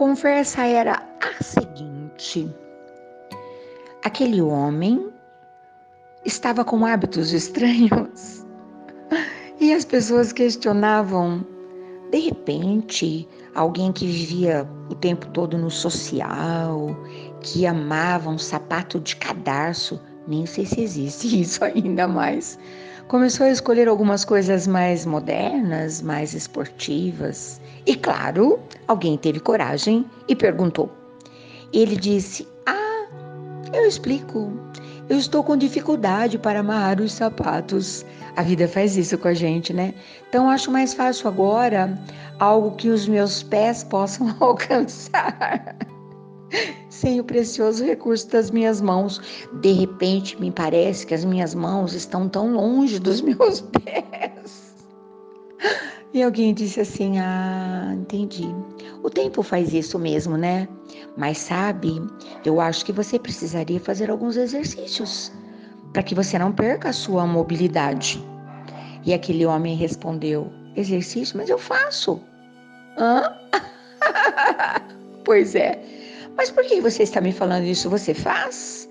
conversa era a seguinte: aquele homem estava com hábitos estranhos. E as pessoas questionavam. De repente, alguém que vivia o tempo todo no social, que amava um sapato de cadarço, nem sei se existe isso ainda mais, começou a escolher algumas coisas mais modernas, mais esportivas. E claro, alguém teve coragem e perguntou. Ele disse: Ah, eu explico. Eu estou com dificuldade para amarrar os sapatos. A vida faz isso com a gente, né? Então acho mais fácil agora algo que os meus pés possam alcançar. Sem o precioso recurso das minhas mãos. De repente, me parece que as minhas mãos estão tão longe dos meus pés. E alguém disse assim: Ah, entendi. O tempo faz isso mesmo, né? Mas sabe, eu acho que você precisaria fazer alguns exercícios para que você não perca a sua mobilidade. E aquele homem respondeu: Exercício? Mas eu faço. Hã? pois é. Mas por que você está me falando isso? Você faz?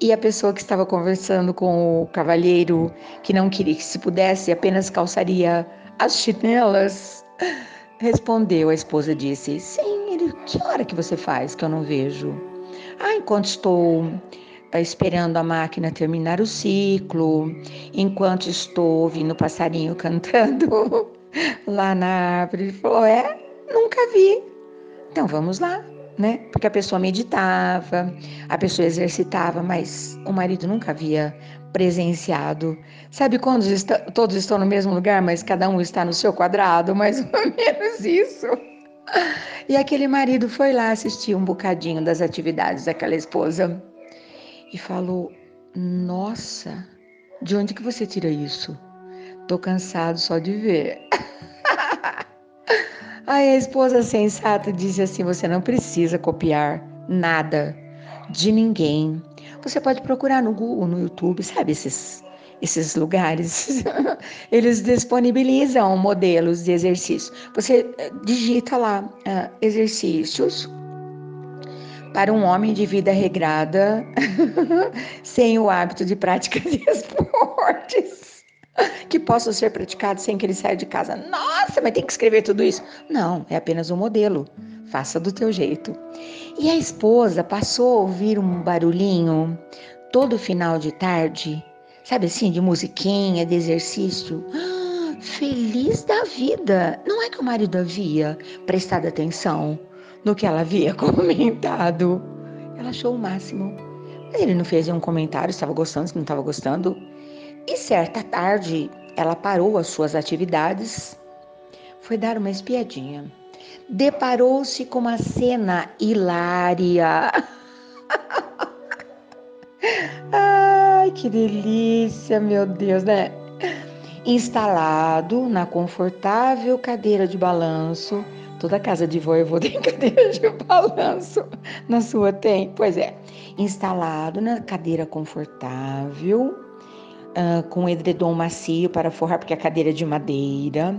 E a pessoa que estava conversando com o cavalheiro, que não queria que se pudesse, apenas calçaria as chinelas, respondeu. A esposa disse: Sim, ele, que hora que você faz que eu não vejo? Ah, enquanto estou eh, esperando a máquina terminar o ciclo, enquanto estou ouvindo o passarinho cantando lá na árvore. Ele falou: É, nunca vi. Então vamos lá, né? Porque a pessoa meditava, a pessoa exercitava, mas o marido nunca havia presenciado. Sabe quando todos estão no mesmo lugar, mas cada um está no seu quadrado? Mais ou menos isso. E aquele marido foi lá assistir um bocadinho das atividades daquela esposa e falou: Nossa, de onde que você tira isso? Tô cansado só de ver. Aí a esposa sensata disse assim: Você não precisa copiar nada de ninguém. Você pode procurar no Google, no YouTube, sabe esses esses lugares, eles disponibilizam modelos de exercício. Você eh, digita lá uh, exercícios para um homem de vida regrada, sem o hábito de prática de esportes, que possam ser praticados sem que ele saia de casa. Nossa, mas tem que escrever tudo isso? Não, é apenas um modelo. Faça do teu jeito. E a esposa passou a ouvir um barulhinho todo final de tarde, sabe assim, de musiquinha, de exercício. Ah, feliz da vida! Não é que o marido havia prestado atenção no que ela havia comentado. Ela achou o máximo. Ele não fez nenhum comentário, estava gostando, se não estava gostando. E certa tarde, ela parou as suas atividades, foi dar uma espiadinha. Deparou-se com uma cena hilária. Ai, que delícia, meu Deus, né? Instalado na confortável cadeira de balanço, Toda casa de vovô tem cadeira de balanço. Na sua tem? Pois é. Instalado na cadeira confortável, uh, com edredom macio para forrar, porque a cadeira é de madeira,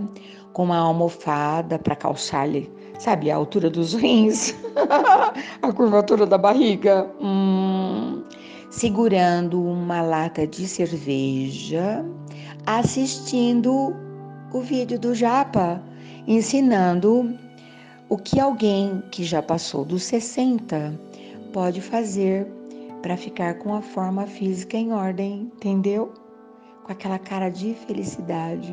com uma almofada para calçar-lhe, sabe, a altura dos rins, a curvatura da barriga. Hum, segurando uma lata de cerveja, assistindo o vídeo do Japa, ensinando o que alguém que já passou dos 60 pode fazer para ficar com a forma física em ordem, entendeu? Com aquela cara de felicidade.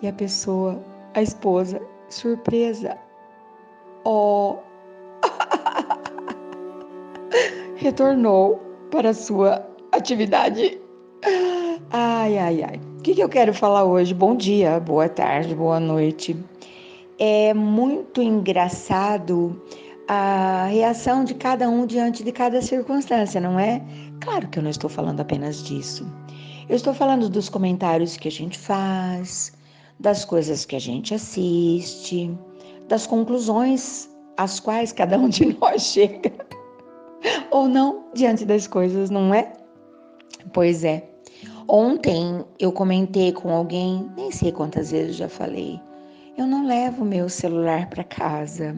E a pessoa, a esposa, surpresa. Oh! Retornou para sua atividade. Ai, ai, ai. O que, que eu quero falar hoje? Bom dia, boa tarde, boa noite é muito engraçado a reação de cada um diante de cada circunstância, não é? Claro que eu não estou falando apenas disso. Eu estou falando dos comentários que a gente faz, das coisas que a gente assiste, das conclusões às quais cada um de nós chega. Ou não diante das coisas, não é? Pois é. Ontem eu comentei com alguém, nem sei quantas vezes já falei, eu não levo meu celular para casa.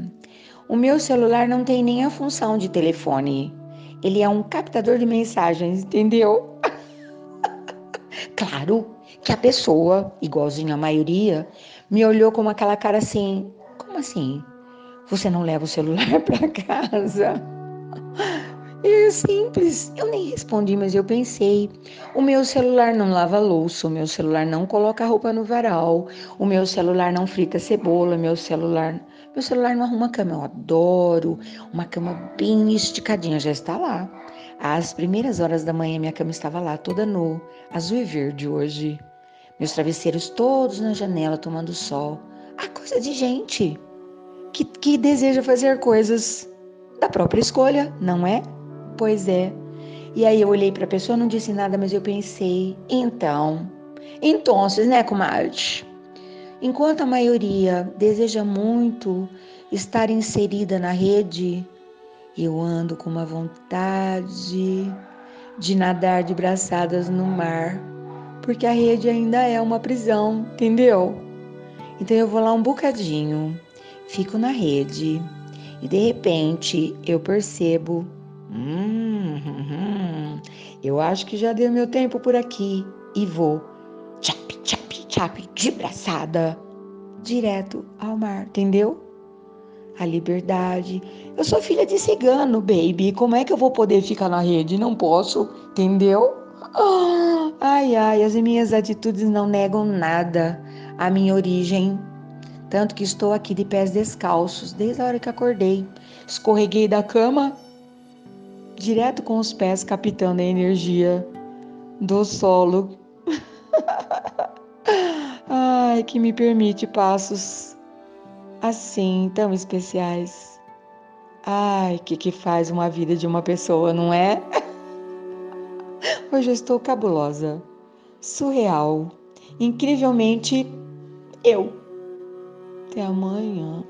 O meu celular não tem nem a função de telefone. Ele é um captador de mensagens, entendeu? claro que a pessoa, igualzinho a maioria, me olhou com aquela cara assim: como assim? Você não leva o celular para casa? É simples. Eu nem respondi, mas eu pensei. O meu celular não lava louça, o meu celular não coloca roupa no varal, o meu celular não frita cebola, meu celular, meu celular não arruma cama. Eu adoro uma cama bem esticadinha, já está lá. Às primeiras horas da manhã minha cama estava lá, toda no azul e verde hoje. Meus travesseiros todos na janela tomando sol. A coisa de gente que, que deseja fazer coisas da própria escolha, não é? Pois é. E aí eu olhei para a pessoa, não disse nada, mas eu pensei, então, então, né, comadre? Enquanto a maioria deseja muito estar inserida na rede, eu ando com uma vontade de nadar de braçadas no mar, porque a rede ainda é uma prisão, entendeu? Então eu vou lá um bocadinho, fico na rede e de repente eu percebo Hum, eu acho que já deu meu tempo por aqui e vou chap, chap, chap, de braçada direto ao mar, entendeu? A liberdade. Eu sou filha de cigano, baby. Como é que eu vou poder ficar na rede? Não posso, entendeu? Oh, ai, ai, as minhas atitudes não negam nada a minha origem. Tanto que estou aqui de pés descalços desde a hora que acordei. Escorreguei da cama direto com os pés captando a energia do solo. Ai, que me permite passos assim tão especiais. Ai, que que faz uma vida de uma pessoa, não é? Hoje eu estou cabulosa, surreal, incrivelmente eu. Até amanhã.